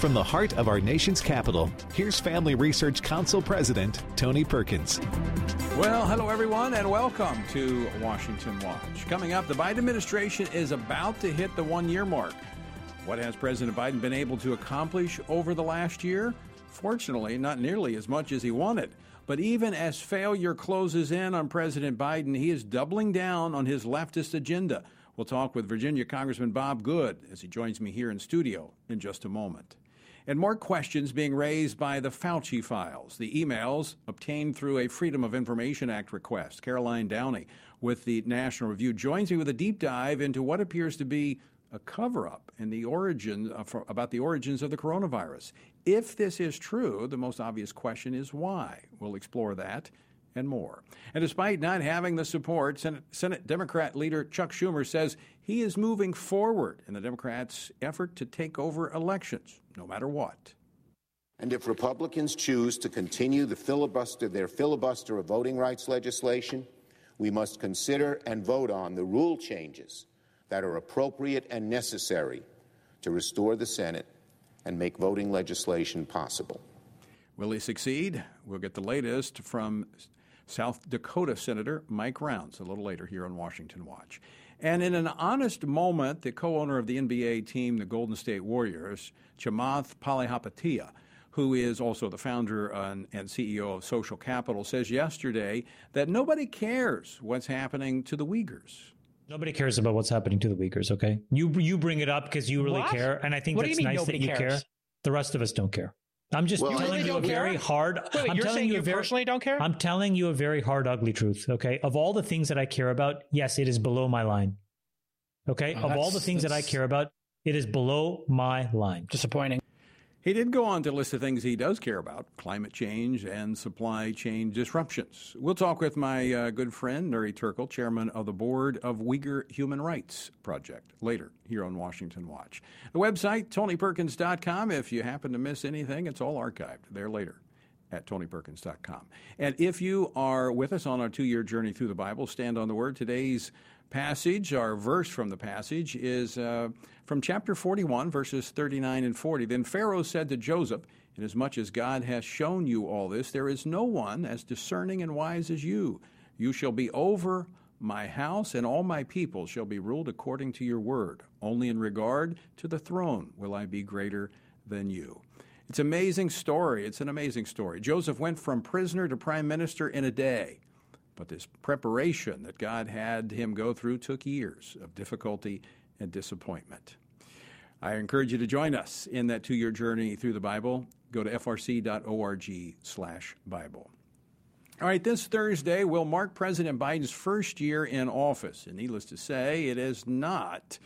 From the heart of our nation's capital, here's Family Research Council President Tony Perkins. Well, hello everyone, and welcome to Washington Watch. Coming up, the Biden administration is about to hit the one year mark. What has President Biden been able to accomplish over the last year? Fortunately, not nearly as much as he wanted. But even as failure closes in on President Biden, he is doubling down on his leftist agenda. We'll talk with Virginia Congressman Bob Good as he joins me here in studio in just a moment. And more questions being raised by the Fauci files, the emails obtained through a Freedom of Information Act request. Caroline Downey with the National Review joins me with a deep dive into what appears to be a cover up in the origin uh, about the origins of the coronavirus. If this is true, the most obvious question is why. We'll explore that and more. And despite not having the support, Senate, Senate, Democrat leader Chuck Schumer says he is moving forward in the Democrats' effort to take over elections, no matter what. And if Republicans choose to continue the filibuster, their filibuster of voting rights legislation, we must consider and vote on the rule changes that are appropriate and necessary to restore the Senate and make voting legislation possible. Will he succeed? We'll get the latest from South Dakota Senator Mike Rounds a little later here on Washington Watch. And in an honest moment, the co owner of the NBA team, the Golden State Warriors, Chamath Palihapitiya, who is also the founder and, CEO of Social Capital, says yesterday that nobody cares what's happening to the Uyghurs. Nobody cares about what's happening to the Uyghurs. Okay, you you bring it up because you really what? care, and I think what that's nice that you cares? care. The rest of us don't care. I'm just well, telling you a very hard. Wait, I'm you're telling you, you very, personally don't care. I'm telling you a very hard, ugly truth. Okay, of all the things that I care about, yes, it is below my line. Okay, oh, of all the things that I care about, it is below my line. Disappointing. He did go on to list the things he does care about climate change and supply chain disruptions. We'll talk with my uh, good friend, Nury Turkel, chairman of the board of Uyghur Human Rights Project, later here on Washington Watch. The website, TonyPerkins.com. If you happen to miss anything, it's all archived there later at TonyPerkins.com. And if you are with us on our two year journey through the Bible, stand on the word. Today's passage, our verse from the passage, is uh, from chapter 41, verses 39 and 40. Then Pharaoh said to Joseph, Inasmuch as God has shown you all this, there is no one as discerning and wise as you. You shall be over my house, and all my people shall be ruled according to your word. Only in regard to the throne will I be greater than you. It's an amazing story. It's an amazing story. Joseph went from prisoner to prime minister in a day. But this preparation that God had him go through took years of difficulty and disappointment. I encourage you to join us in that two year journey through the Bible. Go to frc.org slash Bible. All right, this Thursday will mark President Biden's first year in office. And needless to say, it has not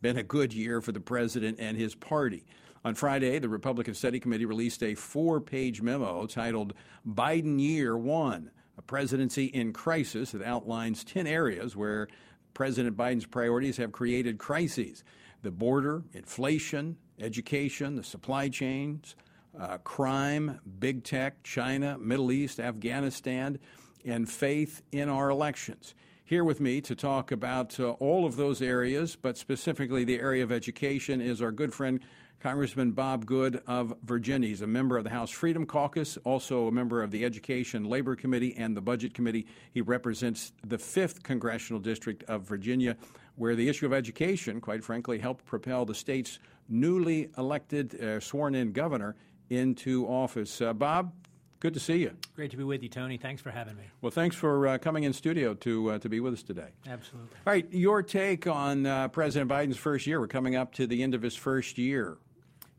been a good year for the president and his party. On Friday, the Republican Study Committee released a four page memo titled Biden Year One a presidency in crisis that outlines 10 areas where President Biden's priorities have created crises the border, inflation, education, the supply chains, uh, crime, big tech, China, Middle East, Afghanistan, and faith in our elections. Here with me to talk about uh, all of those areas, but specifically the area of education, is our good friend Congressman Bob Good of Virginia. He's a member of the House Freedom Caucus, also a member of the Education Labor Committee and the Budget Committee. He represents the 5th Congressional District of Virginia, where the issue of education, quite frankly, helped propel the state's newly elected, uh, sworn in governor into office. Uh, Bob, good to see you. Great to be with you, Tony. Thanks for having me. Well, thanks for uh, coming in studio to uh, to be with us today. Absolutely. All right, your take on uh, President Biden's first year. We're coming up to the end of his first year.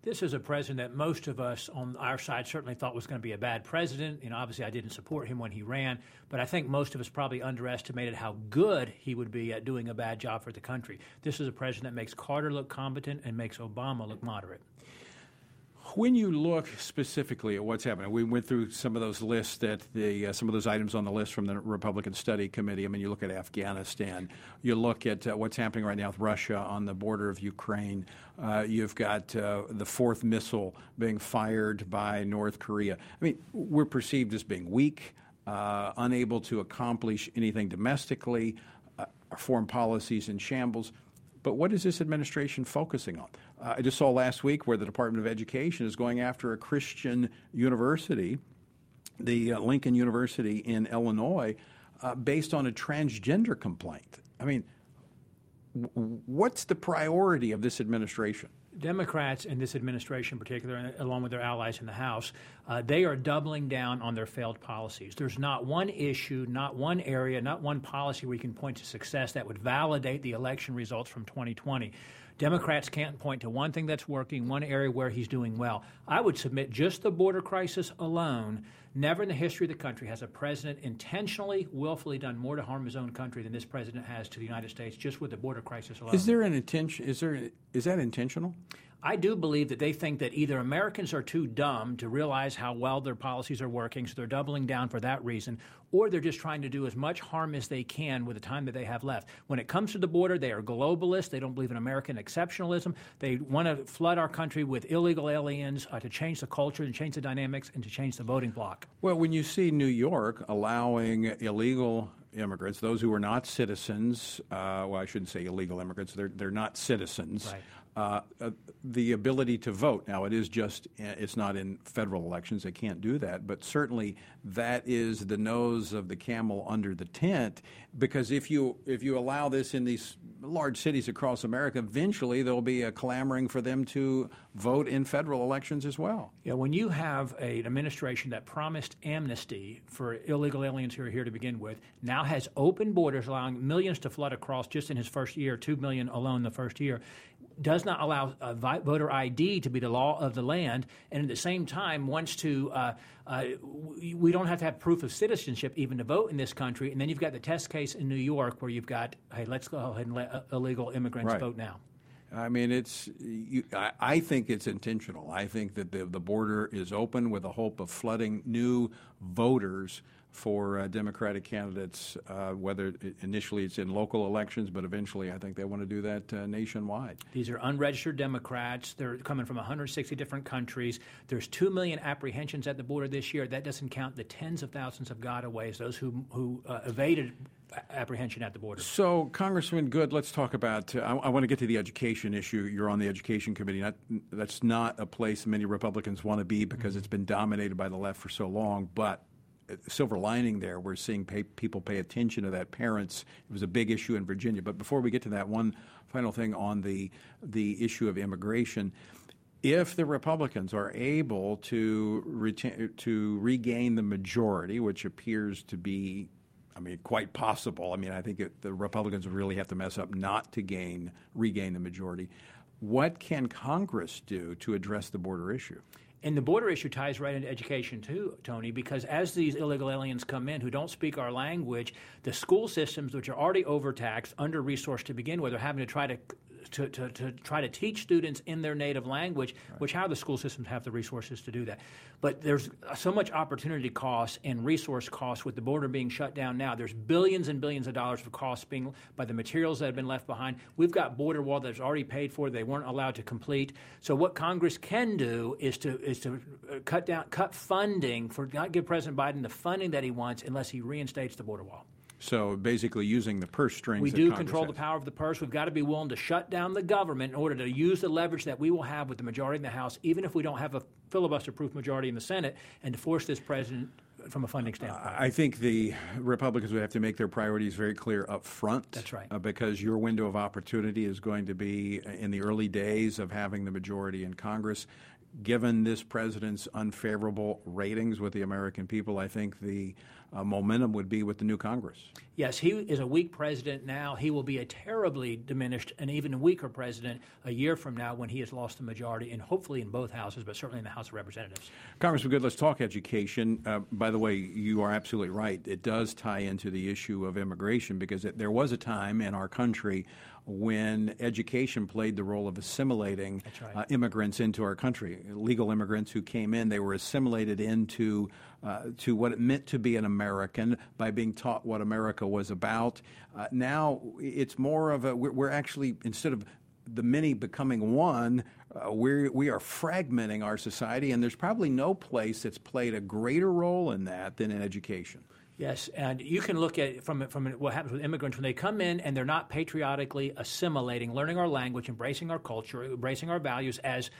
This is a president that most of us on our side certainly thought was going to be a bad president. You know, obviously I didn't support him when he ran, but I think most of us probably underestimated how good he would be at doing a bad job for the country. This is a president that makes Carter look competent and makes Obama look moderate. When you look specifically at what's happening, we went through some of those lists that the uh, some of those items on the list from the Republican Study Committee. I mean, you look at Afghanistan, you look at uh, what's happening right now with Russia on the border of Ukraine. Uh, you've got uh, the fourth missile being fired by North Korea. I mean, we're perceived as being weak, uh, unable to accomplish anything domestically. Uh, our foreign policies in shambles But what is this administration focusing on? Uh, I just saw last week where the Department of Education is going after a Christian university, the uh, Lincoln University in Illinois, uh, based on a transgender complaint. I mean, w- what's the priority of this administration? Democrats in this administration, in particular, along with their allies in the House, uh, they are doubling down on their failed policies. There's not one issue, not one area, not one policy where you can point to success that would validate the election results from 2020. Democrats can't point to one thing that's working, one area where he's doing well. I would submit just the border crisis alone. Never in the history of the country has a president intentionally, willfully done more to harm his own country than this president has to the United States just with the border crisis alone. Is there an intention? Is there is that intentional? I do believe that they think that either Americans are too dumb to realize how well their policies are working, so they're doubling down for that reason, or they're just trying to do as much harm as they can with the time that they have left. When it comes to the border, they are globalists. They don't believe in American exceptionalism. They want to flood our country with illegal aliens uh, to change the culture and change the dynamics and to change the voting bloc. Well, when you see New York allowing illegal immigrants, those who are not citizens, uh, well, I shouldn't say illegal immigrants, they're, they're not citizens. Right. Uh, uh, the ability to vote. Now, it is just, uh, it's not in federal elections, they can't do that, but certainly that is the nose of the camel under the tent because if you, if you allow this in these large cities across America, eventually there'll be a clamoring for them to vote in federal elections as well. Yeah, when you have a, an administration that promised amnesty for illegal aliens who are here to begin with, now has open borders allowing millions to flood across just in his first year, 2 million alone the first year, does not allow voter ID to be the law of the land, and at the same time wants to. Uh, uh, we don't have to have proof of citizenship even to vote in this country. And then you've got the test case in New York where you've got, hey, let's go ahead and let uh, illegal immigrants right. vote now. I mean, it's. You, I, I, think it's intentional. I think that the, the border is open with the hope of flooding new voters for uh, Democratic candidates, uh, whether initially it's in local elections, but eventually I think they want to do that uh, nationwide. These are unregistered Democrats. They're coming from 160 different countries. There's 2 million apprehensions at the border this year. That doesn't count the tens of thousands of gotaways, those who, who uh, evaded apprehension at the border. So, Congressman Good, let's talk about. Uh, I, I, want to get to the education issue. You're on the education committee. Not, that's not a place many Republicans want to be because mm-hmm. it's been dominated by the left for so long. But silver lining there. We're seeing pay, people pay attention to that. Parents, it was a big issue in Virginia. But before we get to that, one final thing on the the issue of immigration. If the Republicans are able to retain, to regain the majority, which appears to be, I mean, quite possible. I mean, I think it, the Republicans really have to mess up not to gain regain the majority. What can Congress do to address the border issue? And the border issue ties right into education too, Tony, because as these illegal aliens come in who don't speak our language, the school systems, which are already overtaxed, under resourced to begin with, are having to try to to, to, to try to teach students in their native language, right. which how the school systems have the resources to do that. But there's so much opportunity costs and resource costs with the border being shut down now. There's billions and billions of dollars of costs being by the materials that have been left behind. We've got border wall that's already paid for. They weren't allowed to complete. So what Congress can do is to is to uh, cut down cut funding for not give President Biden the funding that he wants unless he reinstates the border wall. So basically, using the purse strings. We do control has. the power of the purse. We've got to be willing to shut down the government in order to use the leverage that we will have with the majority in the House, even if we don't have a filibuster-proof majority in the Senate, and to force this president from a funding standpoint? I think the Republicans would have to make their priorities very clear up front. That's right. Uh, because your window of opportunity is going to be in the early days of having the majority in Congress given this president's unfavorable ratings with the American people, I think the uh, momentum would be with the new Congress. Yes, he is a weak president now. He will be a terribly diminished and even weaker president a year from now when he has lost the majority, and hopefully in both houses, but certainly in the House of Representatives. Congressman Good, let's talk education. Uh, by the way, you are absolutely right. It does tie into the issue of immigration because it, there was a time in our country when education played the role of assimilating right. uh, immigrants into our country. Legal immigrants who came in, they were assimilated into uh, to what it meant to be an American by being taught what America was about. Uh, now it's more of a we're, we're, actually instead of the many becoming one, uh, we we are fragmenting our society, and there's probably no place that's played a greater role in that than in education. Yes, and you can look at from from what happens with immigrants when they come in and they're not patriotically assimilating, learning our language, embracing our culture, embracing our values as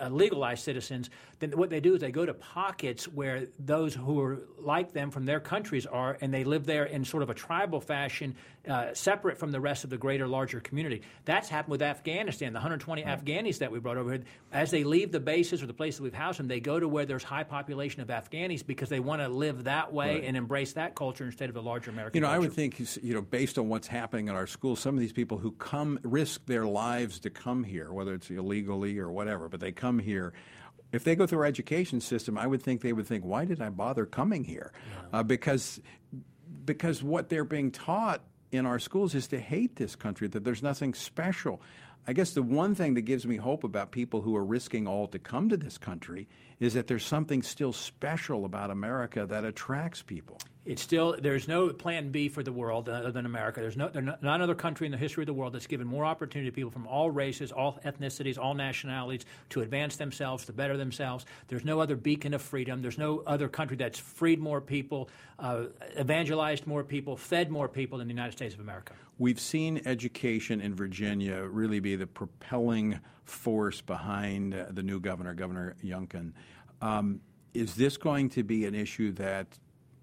uh, legalized citizens. Then what they do is they go to pockets where those who are like them from their countries are, and they live there in sort of a tribal fashion, uh, separate from the rest of the greater, larger community. That's happened with Afghanistan. The 120 right. Afghanis that we brought over here, as they leave the bases or the places we've housed them, they go to where there's high population of Afghanis because they want to live that way right. and embrace that culture instead of the larger American. You know, culture. I would think, you know, based on what's happening in our schools, some of these people who come risk their lives to come here, whether it's illegally or whatever, but they come here if they go through our education system, I would think they would think, why did I bother coming here? Yeah. Uh, because because what they're being taught in our schools is to hate this country, that there's nothing special. I guess the one thing that gives me hope about people who are risking all to come to this country is that there's something still special about America that attracts people. It's still there's no plan B for the world other than America. There's no there's not another country in the history of the world that's given more opportunity to people from all races, all ethnicities, all nationalities to advance themselves, to better themselves. There's no other beacon of freedom. There's no other country that's freed more people, uh, evangelized more people, fed more people than the United States of America. We've seen education in Virginia really be the propelling force behind uh, the new governor, Governor Youngkin. Um, is this going to be an issue that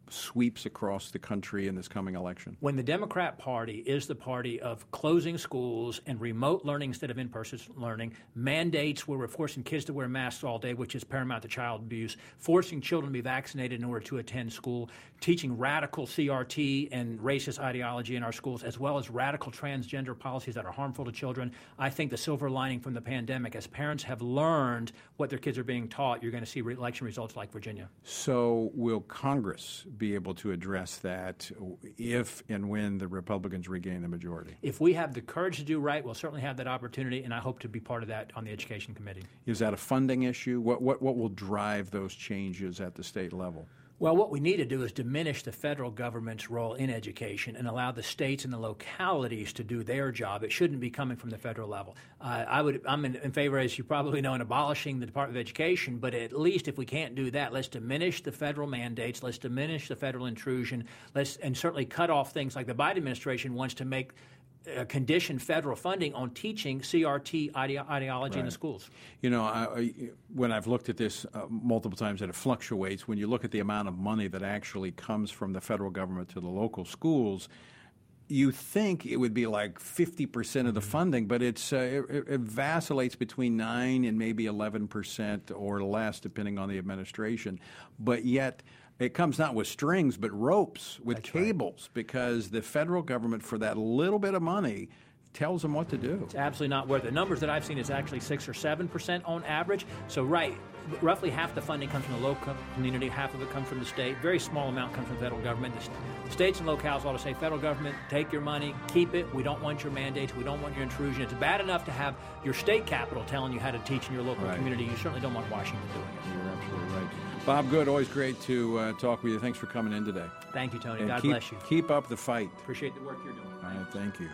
sweeps across the country in this coming election? When the Democrat Party is the party of closing schools and remote learning instead of in person learning, mandates where we're forcing kids to wear masks all day, which is paramount to child abuse, forcing children to be vaccinated in order to attend school, teaching radical CRT and racist ideology in our schools, as well as radical transgender policies that are harmful to children. I think the silver lining from the pandemic, as parents have learned what their kids are being taught, you're going to see election results like Virginia. So, will Congress be able to address that if and when the Republicans regain the majority? If we have the courage to do right, we'll certainly have that opportunity, and I hope to be part of that on the Education Committee. Is that a funding issue? What, what, what will drive those changes at the state level? Well, what we need to do is diminish the federal government's role in education and allow the states and the localities to do their job. It shouldn't be coming from the federal level. Uh, I would, I'm in, in, favor, as you probably know, in abolishing the Department of Education. But at least if we can't do that, let's diminish the federal mandates. Let's diminish the federal intrusion. Let's and certainly cut off things like the Biden administration wants to make uh, condition federal funding on teaching CRT ide- ideology right. in the schools. You know, I, when I've looked at this uh, multiple times, and it fluctuates. When you look at the amount of money that actually comes from the federal government to the local schools, you think it would be like 50% of the mm-hmm. funding, but it's uh, it, it, vacillates between 9 and maybe 11% or less, depending on the administration. But yet, it comes not with strings, but ropes with That's cables right. because the federal government, for that little bit of money, tells them what to do. It's absolutely not worth it. The numbers that I've seen is actually six or seven percent on average. So, right, roughly half the funding comes from the local community, half of it comes from the state. Very small amount comes from the federal government. The states and locales ought to say, federal government, take your money, keep it. We don't want your mandates. We don't want your intrusion. It's bad enough to have your state capital telling you how to teach in your local right. community. You certainly don't want Washington doing it. You're absolutely right. Bob Good, always great to uh, talk with you. Thanks for coming in today. Thank you, Tony. And God keep, bless you. Keep up the fight. Appreciate the work you're doing. All right, thank you.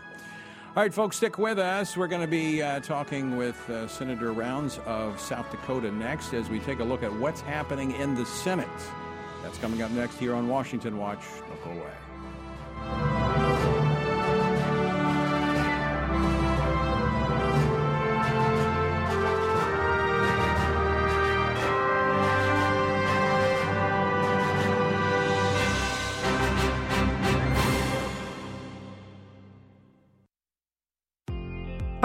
All right, folks, stick with us. We're going to be uh, talking with uh, Senator Rounds of South Dakota next as we take a look at what's happening in the Senate. That's coming up next here on Washington Watch. Don't go away.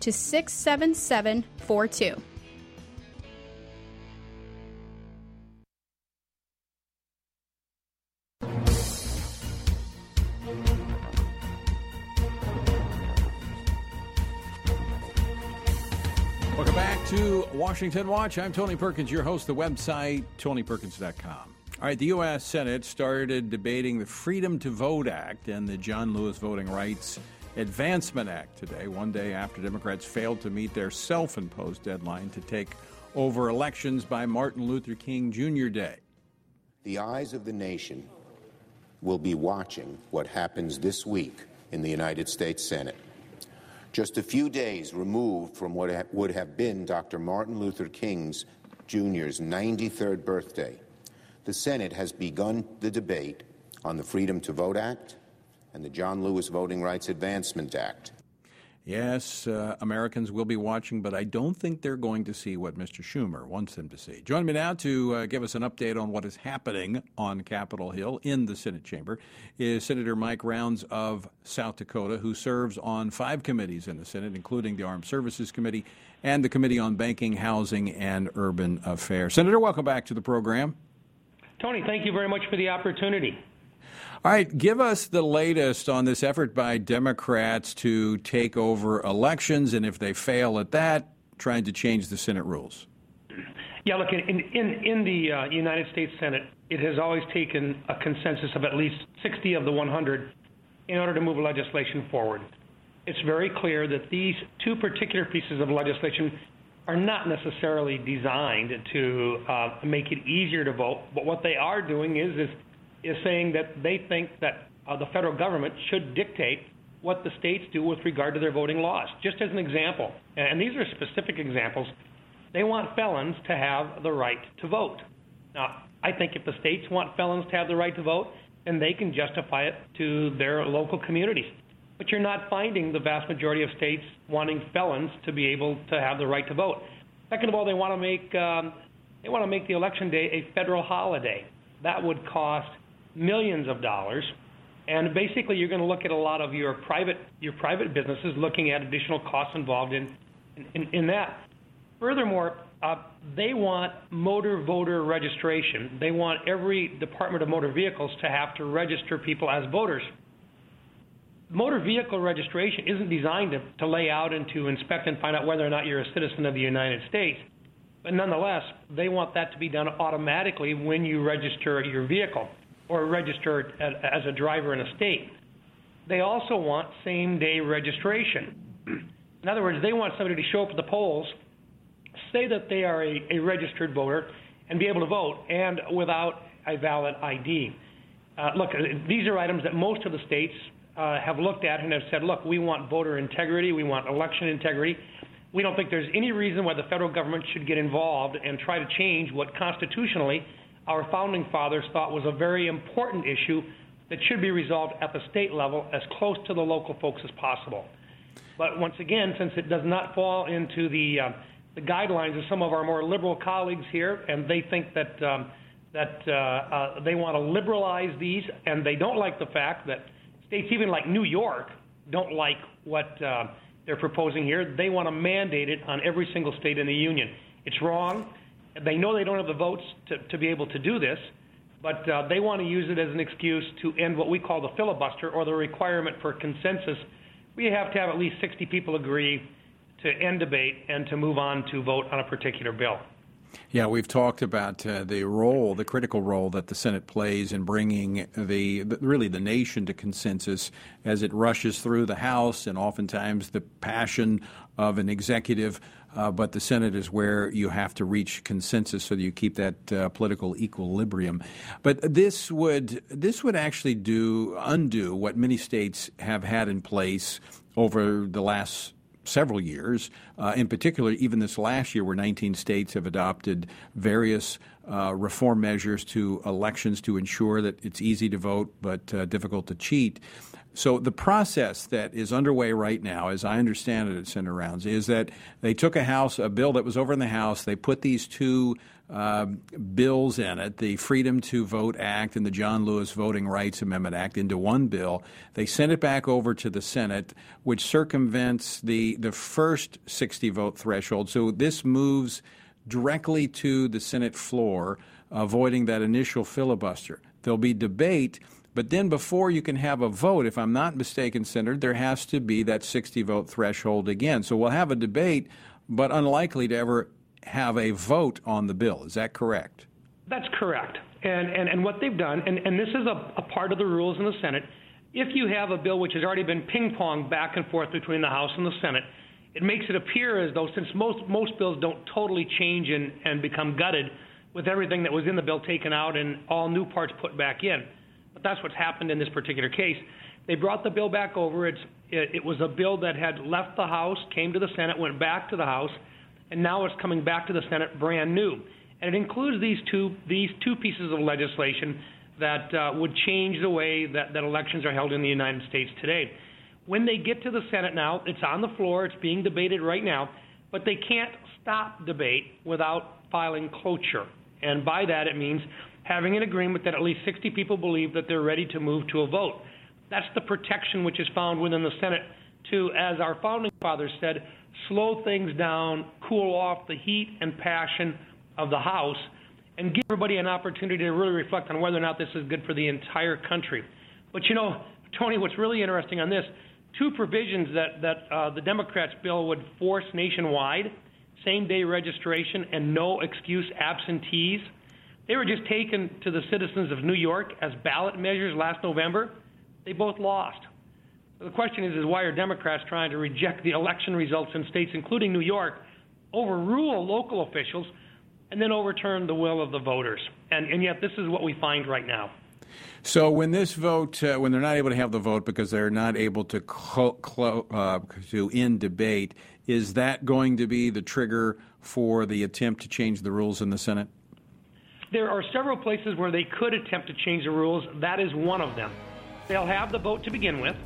to 67742. Welcome back to Washington Watch. I'm Tony Perkins, your host. The website, tonyperkins.com. All right, the U.S. Senate started debating the Freedom to Vote Act and the John Lewis Voting Rights Advancement Act today, one day after Democrats failed to meet their self imposed deadline to take over elections by Martin Luther King Jr. Day. The eyes of the nation will be watching what happens this week in the United States Senate. Just a few days removed from what would have been Dr. Martin Luther King's Jr.'s 93rd birthday, the Senate has begun the debate on the Freedom to Vote Act and the John Lewis Voting Rights Advancement Act. Yes, uh, Americans will be watching, but I don't think they're going to see what Mr. Schumer wants them to see. Join me now to uh, give us an update on what is happening on Capitol Hill in the Senate chamber is Senator Mike Rounds of South Dakota, who serves on five committees in the Senate, including the Armed Services Committee and the Committee on Banking, Housing, and Urban Affairs. Senator, welcome back to the program. Tony, thank you very much for the opportunity. All right, give us the latest on this effort by Democrats to take over elections, and if they fail at that, trying to change the Senate rules. Yeah, look, in, in, in the uh, United States Senate, it has always taken a consensus of at least 60 of the 100 in order to move legislation forward. It's very clear that these two particular pieces of legislation are not necessarily designed to uh, make it easier to vote, but what they are doing is, is is saying that they think that uh, the federal government should dictate what the states do with regard to their voting laws. Just as an example, and these are specific examples, they want felons to have the right to vote. Now, I think if the states want felons to have the right to vote, then they can justify it to their local communities. But you're not finding the vast majority of states wanting felons to be able to have the right to vote. Second of all, they want to make um, they want to make the election day a federal holiday. That would cost millions of dollars. And basically, you're going to look at a lot of your private your private businesses looking at additional costs involved in in, in that. Furthermore, uh, they want motor voter registration. They want every Department of Motor Vehicles to have to register people as voters. Motor vehicle registration isn't designed to, to lay out and to inspect and find out whether or not you're a citizen of the United States. But nonetheless, they want that to be done automatically when you register your vehicle or registered as a driver in a state. They also want same day registration. In other words, they want somebody to show up at the polls say that they are a, a registered voter and be able to vote and without a valid ID. Uh, look, uh, these are items that most of the states uh, have looked at and have said, look, we want voter integrity, we want election integrity. We don't think there's any reason why the federal government should get involved and try to change what constitutionally our founding fathers thought was a very important issue that should be resolved at the state level as close to the local folks as possible. But once again, since it does not fall into the uh, the guidelines of some of our more liberal colleagues here, and they think that um, that uh, uh, they want to liberalize these, and they don't like the fact that states, even like New York, don't like what uh, they're proposing here. They want to mandate it on every single state in the union. It's wrong. They know they don't have the votes to, to be able to do this, but uh, they want to use it as an excuse to end what we call the filibuster or the requirement for consensus. We have to have at least 60 people agree to end debate and to move on to vote on a particular bill. Yeah, we've talked about uh, the role, the critical role that the Senate plays in bringing the, the, really the nation to consensus as it rushes through the House, and oftentimes the passion of an executive. Uh, but the Senate is where you have to reach consensus so that you keep that uh, political equilibrium. But this would this would actually do undo what many states have had in place over the last several years. Uh, in particular, even this last year, where 19 states have adopted various uh, reform measures to elections to ensure that it's easy to vote but uh, difficult to cheat. So the process that is underway right now, as I understand it at Senator Rounds, is that they took a House, a bill that was over in the House, they put these two uh, bills in it, the Freedom to Vote Act and the John Lewis Voting Rights Amendment Act, into one bill. They sent it back over to the Senate, which circumvents the, the first 60 vote threshold. So this moves directly to the Senate floor, avoiding that initial filibuster. There'll be debate. But then, before you can have a vote, if I'm not mistaken, Senator, there has to be that 60 vote threshold again. So we'll have a debate, but unlikely to ever have a vote on the bill. Is that correct? That's correct. And, and, and what they've done, and, and this is a, a part of the rules in the Senate, if you have a bill which has already been ping ponged back and forth between the House and the Senate, it makes it appear as though, since most, most bills don't totally change and, and become gutted with everything that was in the bill taken out and all new parts put back in, but that's what's happened in this particular case. They brought the bill back over. It's, it, it was a bill that had left the House, came to the Senate, went back to the House and now it's coming back to the Senate brand new. And it includes these two these two pieces of legislation that uh, would change the way that, that elections are held in the United States today. When they get to the Senate now, it's on the floor, it's being debated right now, but they can't stop debate without filing cloture. And by that, it means having an agreement that at least 60 people believe that they're ready to move to a vote. That's the protection which is found within the Senate to, as our founding fathers said, slow things down, cool off the heat and passion of the House, and give everybody an opportunity to really reflect on whether or not this is good for the entire country. But you know, Tony, what's really interesting on this, two provisions that, that uh, the Democrats' bill would force nationwide same day registration and no excuse absentees. They were just taken to the citizens of New York as ballot measures last November. They both lost. The question is, is why are Democrats trying to reject the election results in states, including New York, overrule local officials, and then overturn the will of the voters? And, and yet, this is what we find right now. So when this vote, uh, when they're not able to have the vote because they're not able to clo- clo- uh, to end debate, is that going to be the trigger for the attempt to change the rules in the Senate? There are several places where they could attempt to change the rules. That is one of them. They'll have the vote to begin with.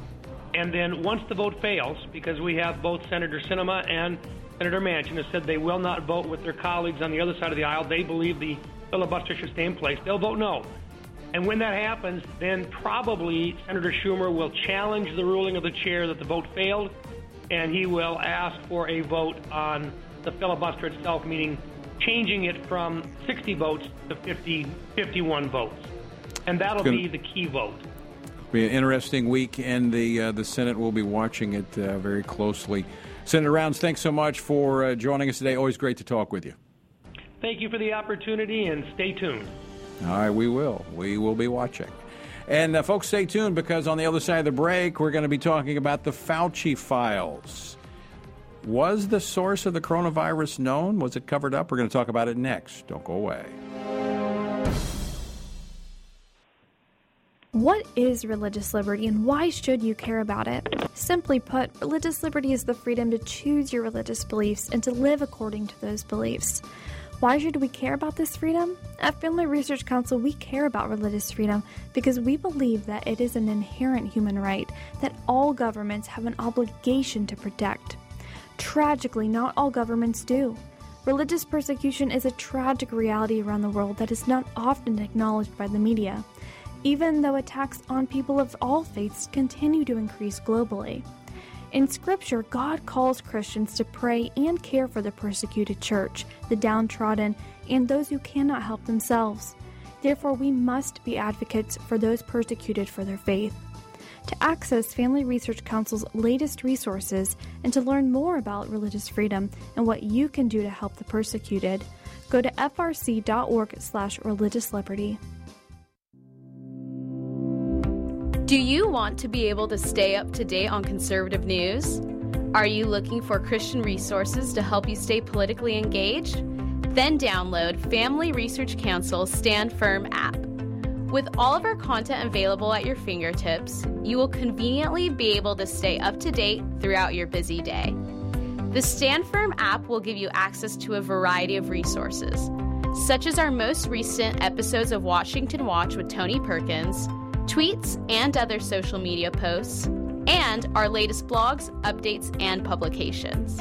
And then once the vote fails, because we have both Senator Sinema and Senator Manchin have said they will not vote with their colleagues on the other side of the aisle, they believe the filibuster should stay in place, they'll vote no. And when that happens, then probably Senator Schumer will challenge the ruling of the chair that the vote failed, and he will ask for a vote on the filibuster itself, meaning changing it from 60 votes to 50, 51 votes. And that'll be the key vote be an interesting week, and the uh, the Senate will be watching it uh, very closely. Senator Rounds, thanks so much for uh, joining us today. Always great to talk with you. Thank you for the opportunity, and stay tuned. All right, we will. We will be watching. And uh, folks, stay tuned because on the other side of the break, we're going to be talking about the Fauci files. Was the source of the coronavirus known? Was it covered up? We're going to talk about it next. Don't go away. What is religious liberty and why should you care about it? Simply put, religious liberty is the freedom to choose your religious beliefs and to live according to those beliefs. Why should we care about this freedom? At Family Research Council, we care about religious freedom because we believe that it is an inherent human right that all governments have an obligation to protect. Tragically, not all governments do. Religious persecution is a tragic reality around the world that is not often acknowledged by the media even though attacks on people of all faiths continue to increase globally. In Scripture, God calls Christians to pray and care for the persecuted church, the downtrodden, and those who cannot help themselves. Therefore, we must be advocates for those persecuted for their faith. To access Family Research Council's latest resources and to learn more about religious freedom and what you can do to help the persecuted, go to frc.org slash religious liberty. Do you want to be able to stay up to date on conservative news? Are you looking for Christian resources to help you stay politically engaged? Then download Family Research Council's Stand Firm app. With all of our content available at your fingertips, you will conveniently be able to stay up to date throughout your busy day. The Stand Firm app will give you access to a variety of resources, such as our most recent episodes of Washington Watch with Tony Perkins tweets, and other social media posts, and our latest blogs, updates, and publications.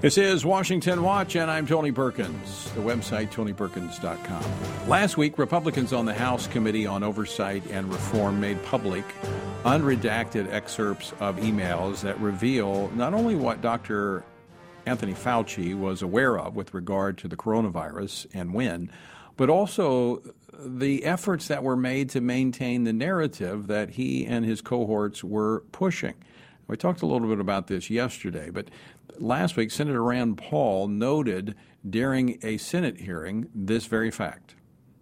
This is Washington Watch, and I'm Tony Perkins. The website, tonyperkins.com. Last week, Republicans on the House Committee on Oversight and Reform made public unredacted excerpts of emails that reveal not only what Dr. Anthony Fauci was aware of with regard to the coronavirus and when, but also the efforts that were made to maintain the narrative that he and his cohorts were pushing. We talked a little bit about this yesterday, but last week, Senator Rand Paul noted during a Senate hearing this very fact.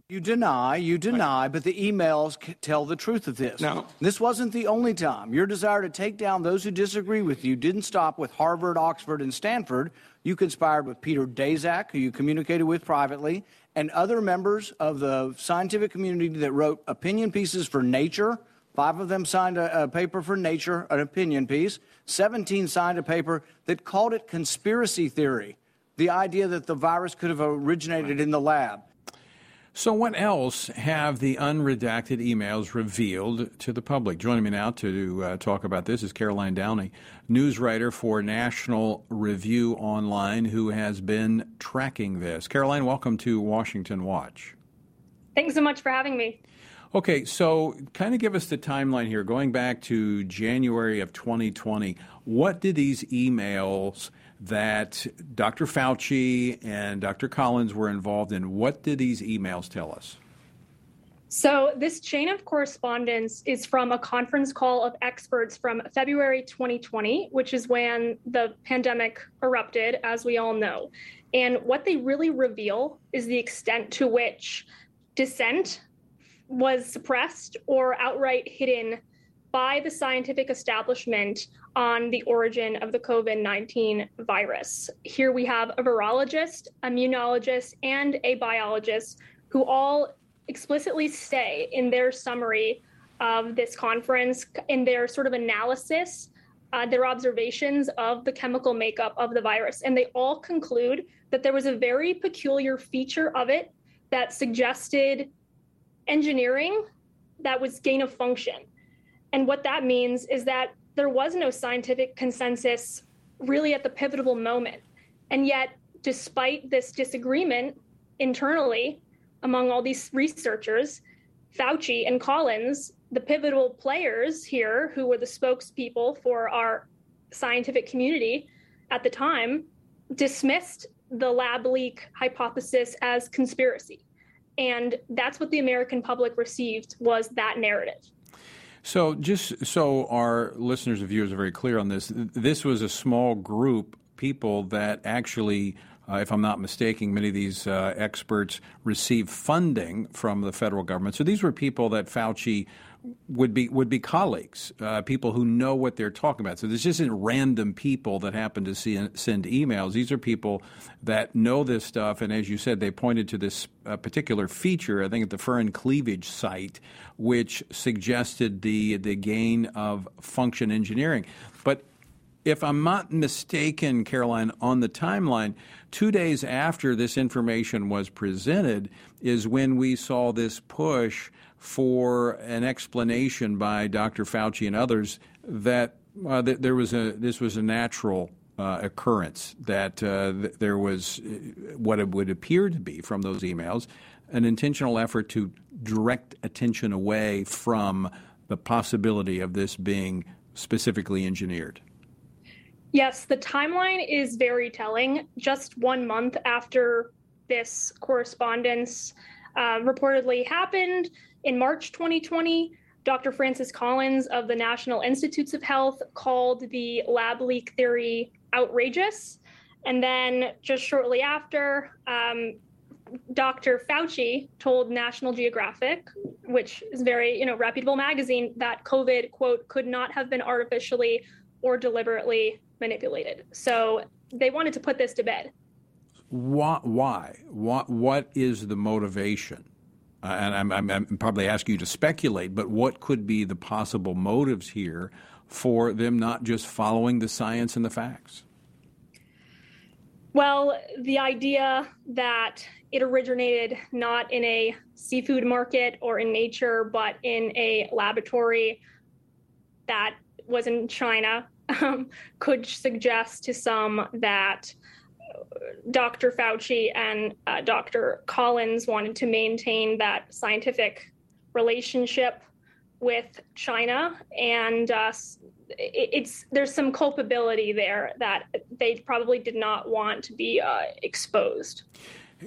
You deny, you deny, but the emails tell the truth of this. No. This wasn't the only time. Your desire to take down those who disagree with you didn't stop with Harvard, Oxford, and Stanford. You conspired with Peter Daszak, who you communicated with privately, and other members of the scientific community that wrote opinion pieces for Nature, Five of them signed a, a, paper for Nature, an opinion piece. 17 signed a paper that called it conspiracy theory, the idea that the virus could have originated in the lab. So, what else have the unredacted emails revealed to the public? Joining me now to uh, talk about this is Caroline Downey, news writer for National Review Online, who has been tracking this. Caroline, welcome to Washington Watch. Thanks so much for having me. Okay, so kind of give us the timeline here. Going back to January of 2020, what did these emails that Dr. Fauci and Dr. Collins were involved in, what did these emails tell us? So, this chain of correspondence is from a conference call of experts from February 2020, which is when the pandemic erupted, as we all know. And what they really reveal is the extent to which dissent was suppressed or outright hidden by the scientific establishment on the origin of the COVID 19 virus. Here we have a virologist, immunologist, and a biologist who all explicitly say in their summary of this conference, in their sort of analysis, uh, their observations of the chemical makeup of the virus. And they all conclude that there was a very peculiar feature of it that suggested engineering that was gain of function. And what that means is that there was no scientific consensus really at the pivotal moment. And yet, despite this disagreement internally among all these researchers, Fauci and Collins, the pivotal players here who were the spokespeople for our scientific community at the time, dismissed the lab leak hypothesis as conspiracy. And that's what the American public received was that narrative. So, just so our listeners and viewers are very clear on this, this was a small group people that actually uh, if I'm not mistaken, many of these uh, experts received funding from the federal government. So these were people that Fauci would be would be colleagues, uh, people who know what they're talking about. So this isn't random people that happen to see, send emails. These are people that know this stuff. And as you said, they pointed to this uh, particular feature, I think at the furin cleavage site, which suggested the the gain of function engineering. But if I'm not mistaken, Caroline, on the timeline, two days after this information was presented is when we saw this push for an explanation by Dr. Fauci and others that uh, th- there was a this was a natural uh, occurrence that uh, th- there was uh, what it would appear to be from those emails an intentional effort to direct attention away from the possibility of this being specifically engineered. Yes, the timeline is very telling. Just one month after this correspondence uh, reportedly happened in March 2020, Dr. Francis Collins of the National Institutes of Health called the lab leak theory outrageous. And then just shortly after, um, Dr. Fauci told National Geographic, which is very, you know, reputable magazine, that COVID, quote, could not have been artificially or deliberately manipulated. So they wanted to put this to bed. Why? Why? What, what is the motivation? Uh, and I'm, I'm, I'm, probably asking you to speculate, but what could be the possible motives here for them not just following the science and the facts? Well, the idea that it originated not in a seafood market or in nature, but in a laboratory that was in China um, could suggest to some that Dr. Fauci and uh, Dr. Collins wanted to maintain that scientific relationship with China, and uh, it, it's there's some culpability there that they probably did not want to be uh, exposed.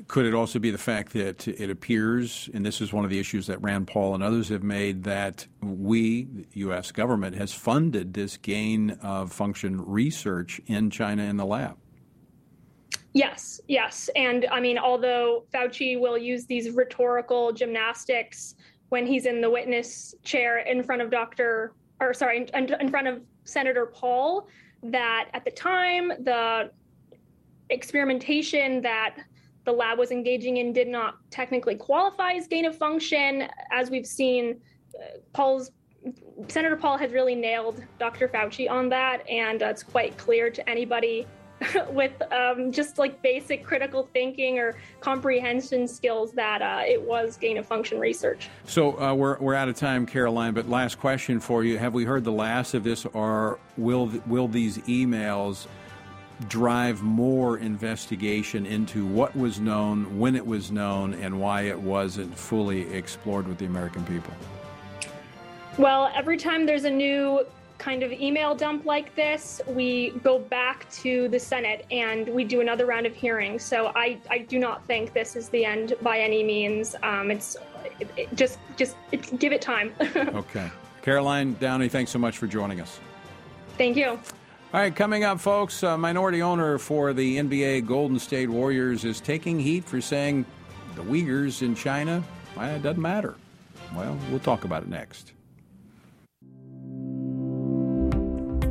Could it also be the fact that it appears, and this is one of the issues that Rand Paul and others have made, that we, the U.S. government, has funded this gain of function research in China in the lab? Yes, yes. And I mean, although Fauci will use these rhetorical gymnastics when he's in the witness chair in front of Dr. or sorry, in, in front of Senator Paul, that at the time, the experimentation that the lab was engaging in did not technically qualify as gain of function. As we've seen, uh, Paul's Senator Paul has really nailed Dr. Fauci on that, and it's quite clear to anybody with um, just like basic critical thinking or comprehension skills that uh, it was gain of function research. So uh, we're, we're out of time, Caroline. But last question for you: Have we heard the last of this, or will will these emails? drive more investigation into what was known, when it was known, and why it wasn't fully explored with the American people? Well, every time there's a new kind of email dump like this, we go back to the Senate and we do another round of hearings. So I, I do not think this is the end by any means. Um, it's it, it just just it, give it time. okay, Caroline Downey, thanks so much for joining us. Thank you. All right, coming up, folks, a minority owner for the NBA Golden State Warriors is taking heat for saying the Uyghurs in China, well, it doesn't matter. Well, we'll talk about it next.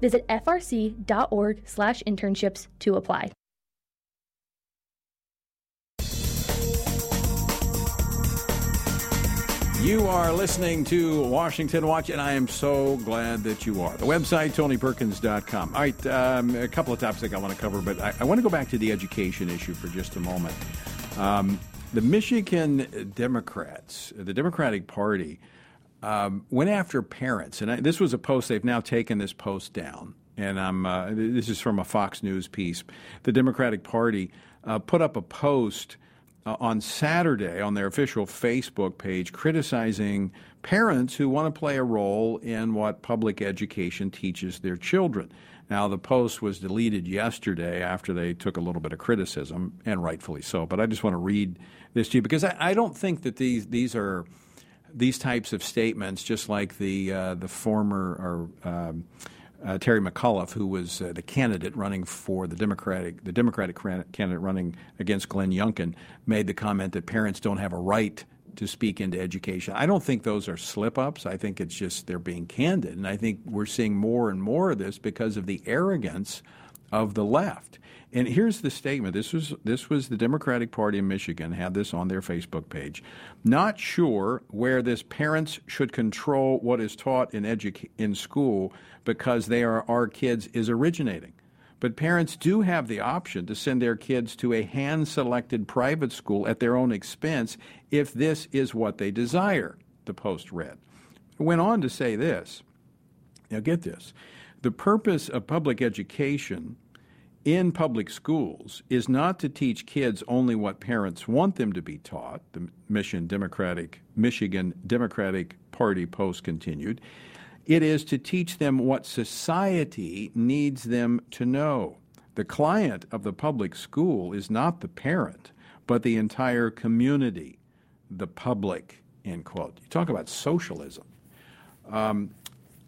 Visit frc.org/internships to apply. You are listening to Washington Watch, and I am so glad that you are. The website, tonyperkins.com. All right, um, a couple of topics I want to cover, but I, I, want to go back to the education issue for just a moment. Um, the Michigan Democrats, the Democratic Party, um, went after parents, and I, this was a post. They've now taken this post down, and I'm. Uh, this is from a Fox News piece. The Democratic Party uh, put up a post uh, on Saturday on their official Facebook page criticizing parents who want to play a role in what public education teaches their children. Now, the post was deleted yesterday after they took a little bit of criticism, and rightfully so. But I just want to read this to you because I, I don't think that these these are these types of statements, just like the uh, the former or um, uh, Terry McAuliffe, who was uh, the candidate running for the Democratic the Democratic candidate running against Glenn Youngkin, made the comment that parents don't have a right to speak into education. I don't think those are slip ups. I think it's just they're being candid, and I think we're seeing more and more of this because of the arrogance of the left. And here's the statement. This was this was the Democratic Party in Michigan had this on their Facebook page. Not sure where this parents should control what is taught in educa- in school because they are our kids is originating. But parents do have the option to send their kids to a hand selected private school at their own expense if this is what they desire, the Post read. It went on to say this. Now, get this. The purpose of public education in public schools is not to teach kids only what parents want them to be taught, the Michigan Democratic, Michigan Democratic Party post continued. It is to teach them what society needs them to know. The client of the public school is not the parent, but the entire community, the public, end quote. You talk about socialism. Um,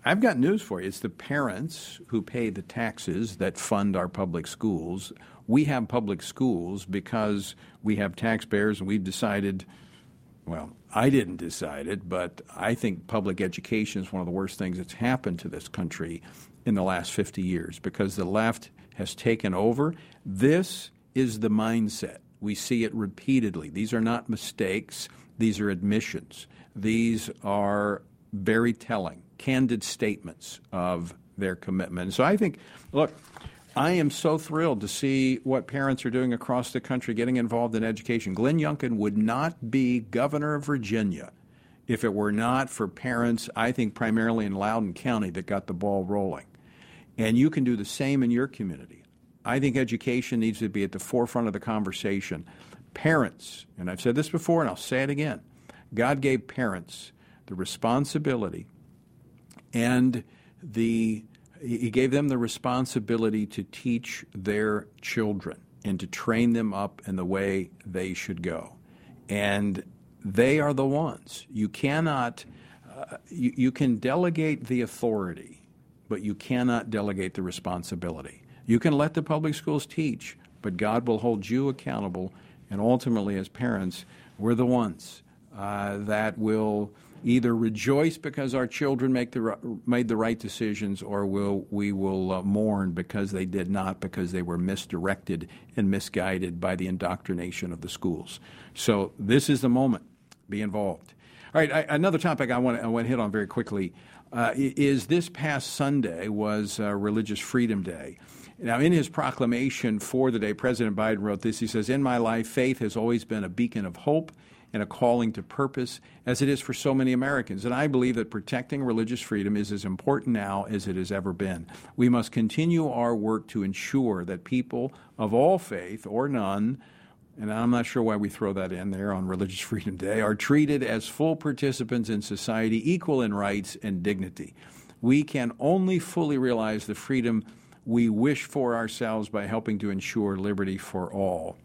I've got news for you. It's the parents who pay the taxes that fund our public schools. We have public schools because we have taxpayers and we've decided, well, I didn't decide it, but I think public education is one of the worst things that's happened to this country in the last 50 years because the left has taken over. This is the mindset. We see it repeatedly. These are not mistakes, these are admissions. These are very telling candid statements of their commitment. So I think, look, I am so thrilled to see what parents are doing across the country getting involved in education. Glenn Youngkin would not be governor of Virginia if it were not for parents, I think primarily in Loudoun County, that got the ball rolling. And you can do the same in your community. I think education needs to be at the forefront of the conversation. Parents, and I've said this before and I'll say it again, God gave parents the responsibility and the he gave them the responsibility to teach their children and to train them up in the way they should go. And they are the ones. You cannot, uh, you, you can delegate the authority, but you cannot delegate the responsibility. You can let the public schools teach, but God will hold you accountable. And ultimately, as parents, we're the ones uh, that will either rejoice because our children make the made the right decisions, or will we will uh, mourn because they did not, because they were misdirected and misguided by the indoctrination of the schools. So this is the moment. Be involved. All right, I, another topic I want, to, I want to hit on very quickly uh, is this past Sunday was uh, Religious Freedom Day. Now, in his proclamation for the day, President Biden wrote this. He says, In my life, faith has always been a beacon of hope and a calling to purpose, as it is for so many Americans. And I believe that protecting religious freedom is as important now as it has ever been. We must continue our work to ensure that people of all faith or none, and I'm not sure why we throw that in there on Religious Freedom Day, are treated as full participants in society, equal in rights and dignity. We can only fully realize the freedom we wish for ourselves by helping to ensure liberty for all.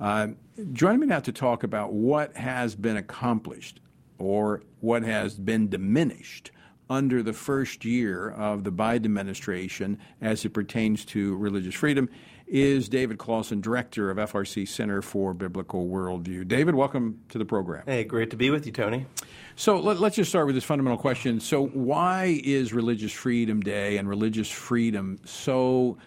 Uh, joining me now to talk about what has been accomplished or what has been diminished under the first year of the Biden administration as it pertains to religious freedom is David Closson, director of FRC Center for Biblical Worldview. David, welcome to the program. Hey, great to be with you, Tony. So let, us just start with this fundamental question. So, why is Religious Freedom Day and religious freedom so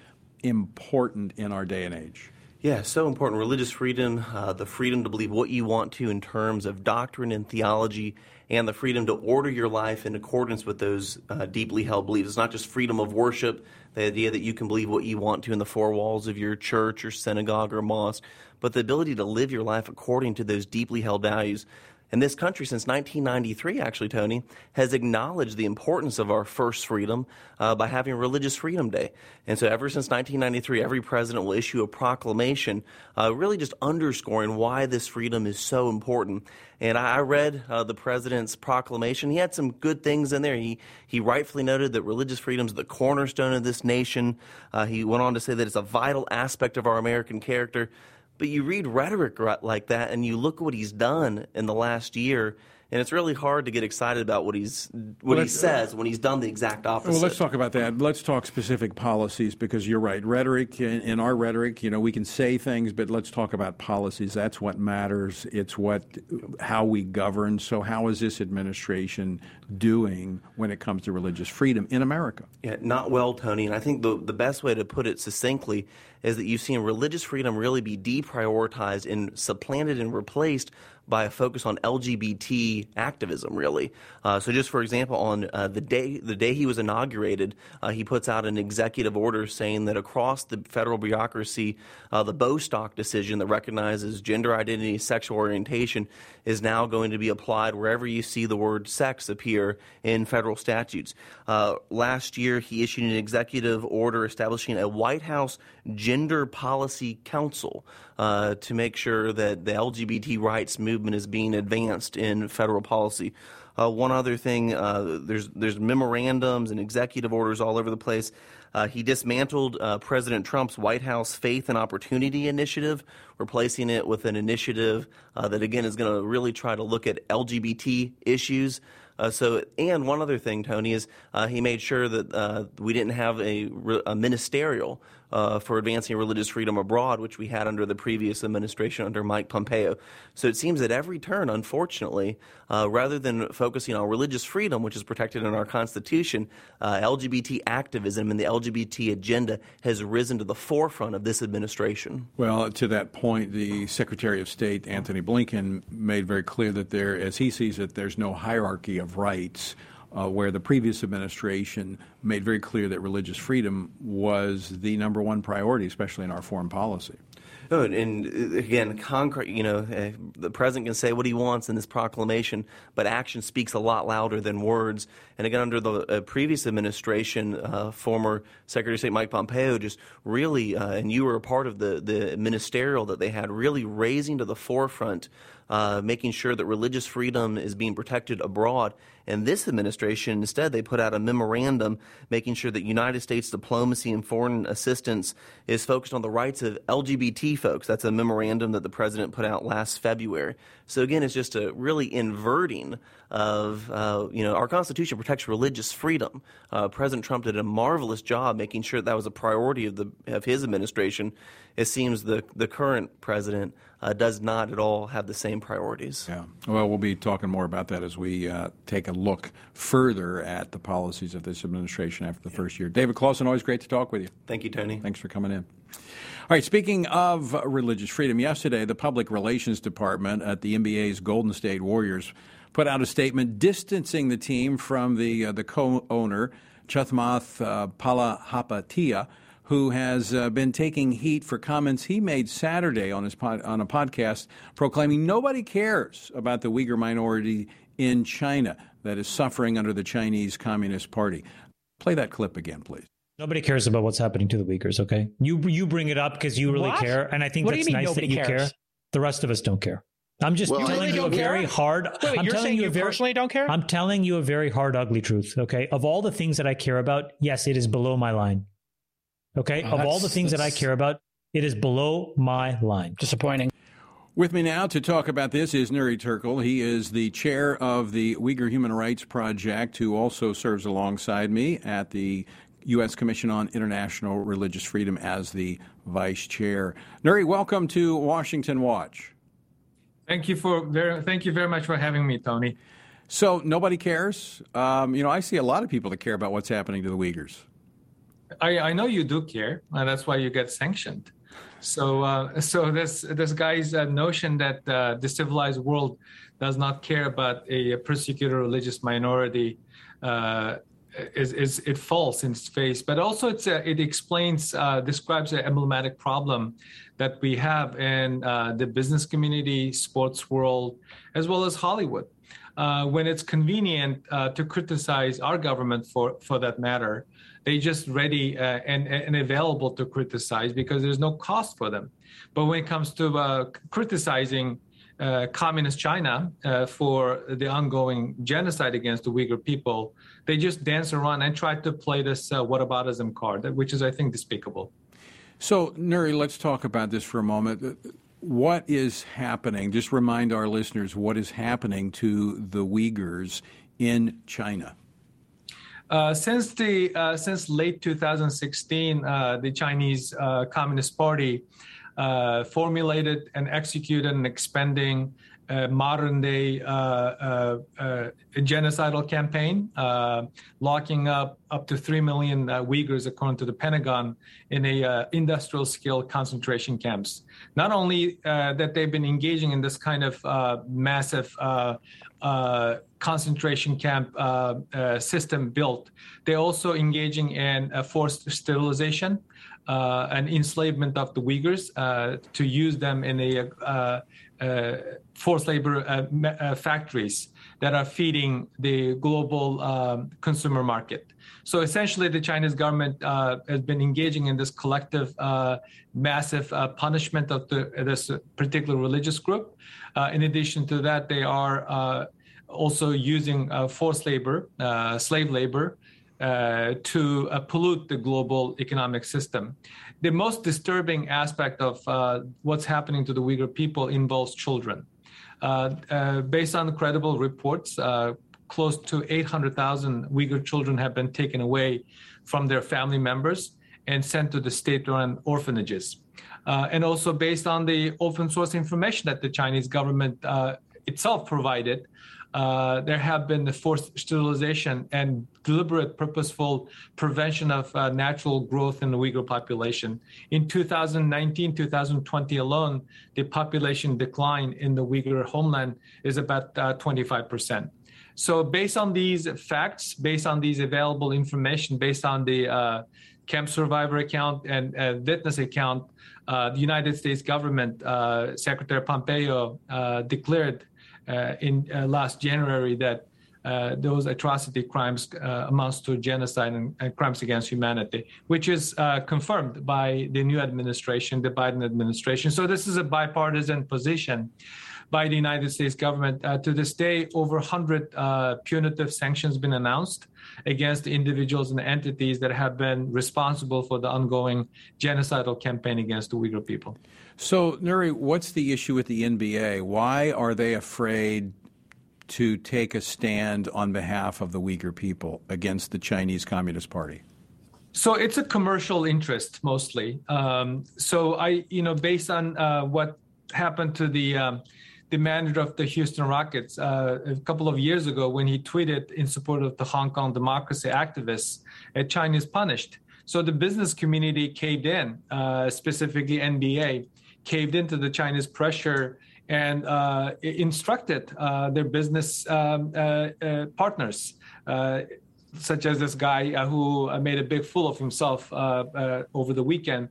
important in our day and age? Yeah, so important. Religious freedom, uh, the freedom to believe what you want to in terms of doctrine and theology, and the freedom to order your life in accordance with those uh, deeply held beliefs. It's not just freedom of worship, the idea that you can believe what you want to in the four walls of your church or synagogue or mosque, but the ability to live your life according to those deeply held values. And this country, since 1993, actually, Tony, has acknowledged the importance of our first freedom uh, by having Religious Freedom Day. And so, ever since 1993, every president will issue a proclamation uh, really just underscoring why this freedom is so important. And I read uh, the president's proclamation. He had some good things in there. He, he rightfully noted that religious freedom is the cornerstone of this nation. Uh, he went on to say that it's a vital aspect of our American character. But you read rhetoric like that and you look at what he's done in the last year, and it's really hard to get excited about what he's what he uh, says when he's done the exact opposite. Well, let's talk about that. Let's talk specific policies because you're right. Rhetoric in, in, our rhetoric, you know, we can say things, but let's talk about policies. That's what matters. It's what how we govern. So, how is this administration doing when it comes to religious freedom in America? Yeah, not well, Tony. And I think the the best way to put it succinctly is that you've seen religious freedom really be deprioritized and supplanted and replaced by a focus on LGBT activism, really. Uh, so, just for example, on uh, the day the day he was inaugurated, uh, he puts out an executive order saying that across the federal bureaucracy, uh, the Bostock decision that recognizes gender identity, sexual orientation, is now going to be applied wherever you see the word sex appear in federal statutes. Uh, last year, he issued an executive order establishing a White House Gender Policy Council uh, to make sure that the LGBT rights movement is being advanced in federal policy. Uh, one other thing, uh, there's there's memorandums and executive orders all over the place. Uh, he dismantled uh, President Trump's White House Faith and Opportunity Initiative, replacing it with an initiative uh, that again is going to really try to look at LGBT issues. Uh, so, and one other thing, Tony, is he made sure that we didn't have a, a ministerial uh, for advancing religious freedom abroad, which we had under the previous administration under Mike Pompeo. So it seems at every turn, unfortunately, uh, rather than focusing on religious freedom, which is protected in our Constitution, uh, LGBT activism and the LGBT agenda has risen to the forefront of this administration. Well, to that point, the Secretary of State, Antony Blinken, made very clear that there, as he sees it, there's no hierarchy of rights uh, where the previous administration made very clear that religious freedom was the number one priority, especially in our foreign policy. And again, concrete. You know, uh, the president can say what he wants in this proclamation, but action speaks a lot louder than words. And again, under the uh, previous administration, uh, former Secretary of State Mike Pompeo just really, uh, and you were a part of the the ministerial that they had, really raising to the forefront uh, making sure that religious freedom is being protected abroad. And this administration, instead, they put out a memorandum making sure that United States diplomacy and foreign assistance is focused on the rights of LGBT folks. That's a memorandum that the president put out last February. So again, it's just a really inverting of, uh, you know, our Constitution protects religious freedom. Uh, president Trump did a marvelous job making sure that, that was a priority of the of his administration. It seems the the current president uh, does not at all have the same priorities. Yeah. Well, we'll be talking more about that as we uh, take a look further at the policies of this administration after the yeah. first year. David Closson, always great to talk with you. Thank you, Tony. Thanks for coming in. All right, speaking of religious freedom, yesterday the Public Relations Department at the NBA's Golden State Warriors put out a statement distancing the team from the uh, the co-owner Chamath uh, Palihapitiya who has uh, been taking heat for comments he made Saturday on his pod, on a podcast proclaiming nobody cares about the Uyghur minority in China that is suffering under the Chinese Communist Party. Play that clip again, please. Nobody cares about what's happening to the Uyghurs. Okay, you you bring it up because you really what? care, and I think what that's nice that you cares? care. The rest of us don't care. I'm just well, telling you a care? very hard. Wait, I'm you're telling saying you, you very, personally don't care. I'm telling you a very hard, ugly truth. Okay, of all the things that I care about, yes, it is below my line. Okay. Oh, of all the things that I care about, it is below my line. Disappointing. With me now to talk about this is Nury Turkel. He is the chair of the Uyghur Human Rights Project, who also serves alongside me at the U.S. Commission on International Religious Freedom as the vice chair. Nury, welcome to Washington Watch. Thank you for very, thank you very much for having me, Tony. So nobody cares. Um, you know, I see a lot of people that care about what's happening to the Uyghurs. I, I know you do care, and that's why you get sanctioned. So, uh, so this this guy's uh, notion that uh, the civilized world does not care about a persecuted religious minority uh, is, is it falls in its face. But also, it's uh, it explains uh, describes an emblematic problem that we have in the business community, sports world, as well as Hollywood. when it's convenient to criticize our government for for that matter, they just ready uh, and, and available to criticize because there's no cost for them. But when it comes to uh, criticizing uh, communist China uh, for the ongoing genocide against the Uyghur people, they just dance around and try to play this uh, whataboutism card, which is, I think, despicable. So, Nury, let's talk about this for a moment. What is happening? Just remind our listeners what is happening to the Uyghurs in China. Uh, since the uh, since late 2016, uh, the Chinese uh, Communist Party uh, formulated and executed an expanding Uh, modern day uh, uh, genocidal campaign, locking up up to three million Uyghurs, according to the Pentagon, in a industrial scale concentration camps. Not only that they've been engaging in this kind of massive uh, concentration camp uh, uh, system built. They're also engaging in forced sterilization uh, and enslavement of the Uyghurs uh, to use them in a forced labor factories that are feeding the global um, consumer market. So essentially, the Chinese government uh, has been engaging in this collective, uh, massive uh, punishment of the, this particular religious group. Uh, in addition to that, they are uh, also using uh, forced labor, slave labor, to pollute the global economic system. The most disturbing aspect of what's happening to the Uyghur people involves children. based on credible reports, close to 800,000 Uyghur children have been taken away from their family members and sent to the state-run orphanages. Uh, and also based on the open source information that the Chinese government uh, itself provided, uh, there have been the forced sterilization and deliberate, purposeful prevention of uh, natural growth in the Uyghur population. In 2019, 2020 alone, the population decline in the Uyghur homeland is about uh, 25%. So, based on these facts, based on these available information, based on the uh, camp survivor account and uh, witness account, uh, the United States government, Secretary Pompeo declared Uh, in uh, last January that uh, those atrocity crimes amounts to genocide and, and, crimes against humanity, which is confirmed by the new administration, the Biden administration. So this is a bipartisan position by the United States government. Uh, to this day, over 100 uh, punitive sanctions been announced against individuals and entities that have been responsible for the ongoing genocidal campaign against the Uyghur people. So, Nury, what's the issue with the NBA? Why are they afraid to take a stand on behalf of the Uyghur people against the Chinese Communist Party? So it's a commercial interest mostly. Um, so I, you know, based on uh, what happened to the um, the manager of the Houston Rockets uh, a couple of years ago when he tweeted in support of the Hong Kong democracy activists, uh, China is punished. So the business community caved in, uh, specifically NBA, caved into the Chinese pressure and uh, instructed uh, their business um, uh, partners such as this guy uh, who made a big fool of himself uh, uh, over the weekend,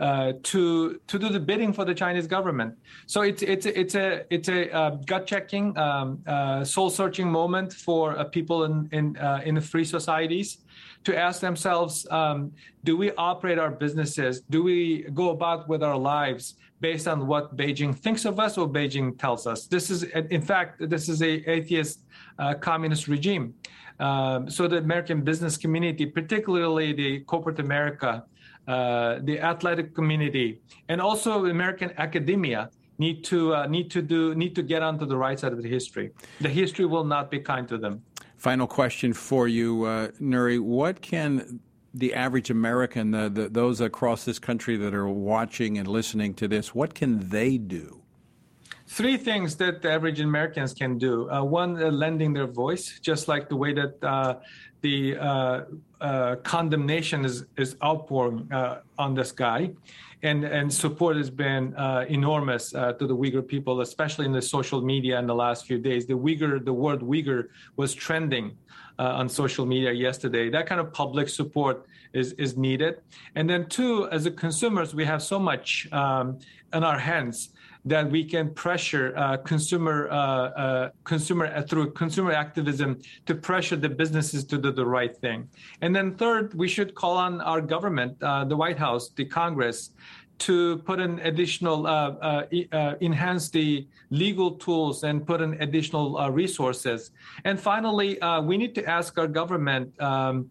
uh, to to do the bidding for the Chinese government. So it's it's it's a it's a uh, gut checking, um, uh, soul searching moment for uh, people in in uh, in free societies to ask themselves: um, Do we operate our businesses? Do we go about with our lives based on what Beijing thinks of us or Beijing tells us? This is, in fact, this is a atheist communist regime. Um, so the American business community, particularly the corporate America, uh, the athletic community, and also American academia need to uh, need to do need to get onto the right side of the history. The history will not be kind to them. Final question for you, uh, Nury. What can the average American, the, the, those across this country that are watching and listening to this, what can they do? Three things that the average Americans can do. Uh, one, uh, lending their voice, just like the way that uh, the uh, uh, condemnation is is outpouring uh, on this guy, and and support has been enormous to the Uyghur people, especially in the social media in the last few days. The Uyghur, the word Uyghur, was trending uh, on social media yesterday. That kind of public support is is needed. And then two, as consumers, we have so much um, in our hands that we can pressure uh, consumer uh, uh, consumer uh, through consumer activism to pressure the businesses to do the right thing. And then third, we should call on our government, uh, the White House, the Congress, to put in additional uh, enhance the legal tools and put in additional resources. And finally, we need to ask our government. Um,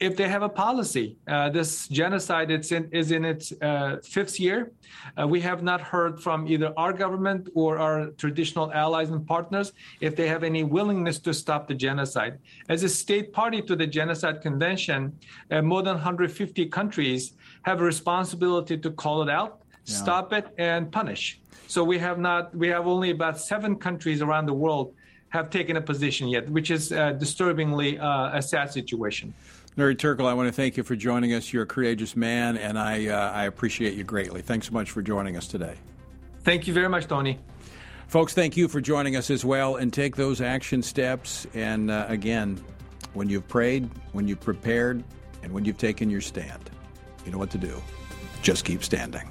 if they have a policy. Uh, this genocide in, is in its uh, fifth year. Uh, we have not heard from either our government or our traditional allies and partners if they have any willingness to stop the genocide. As a state party to the Genocide Convention, uh, more than 150 countries have a responsibility to call it out, yeah. stop it, and punish. So we have not. We have only about seven countries around the world have taken a position yet, which is uh, disturbingly uh, a sad situation. Nury Turkel, I want to thank you for joining us. You're a courageous man, and I, uh, I appreciate you greatly. Thanks so much for joining us today. Thank you very much, Tony. Folks, thank you for joining us as well. And take those action steps. And uh, again, when you've prayed, when you've prepared, and when you've taken your stand, you know what to do. Just keep standing.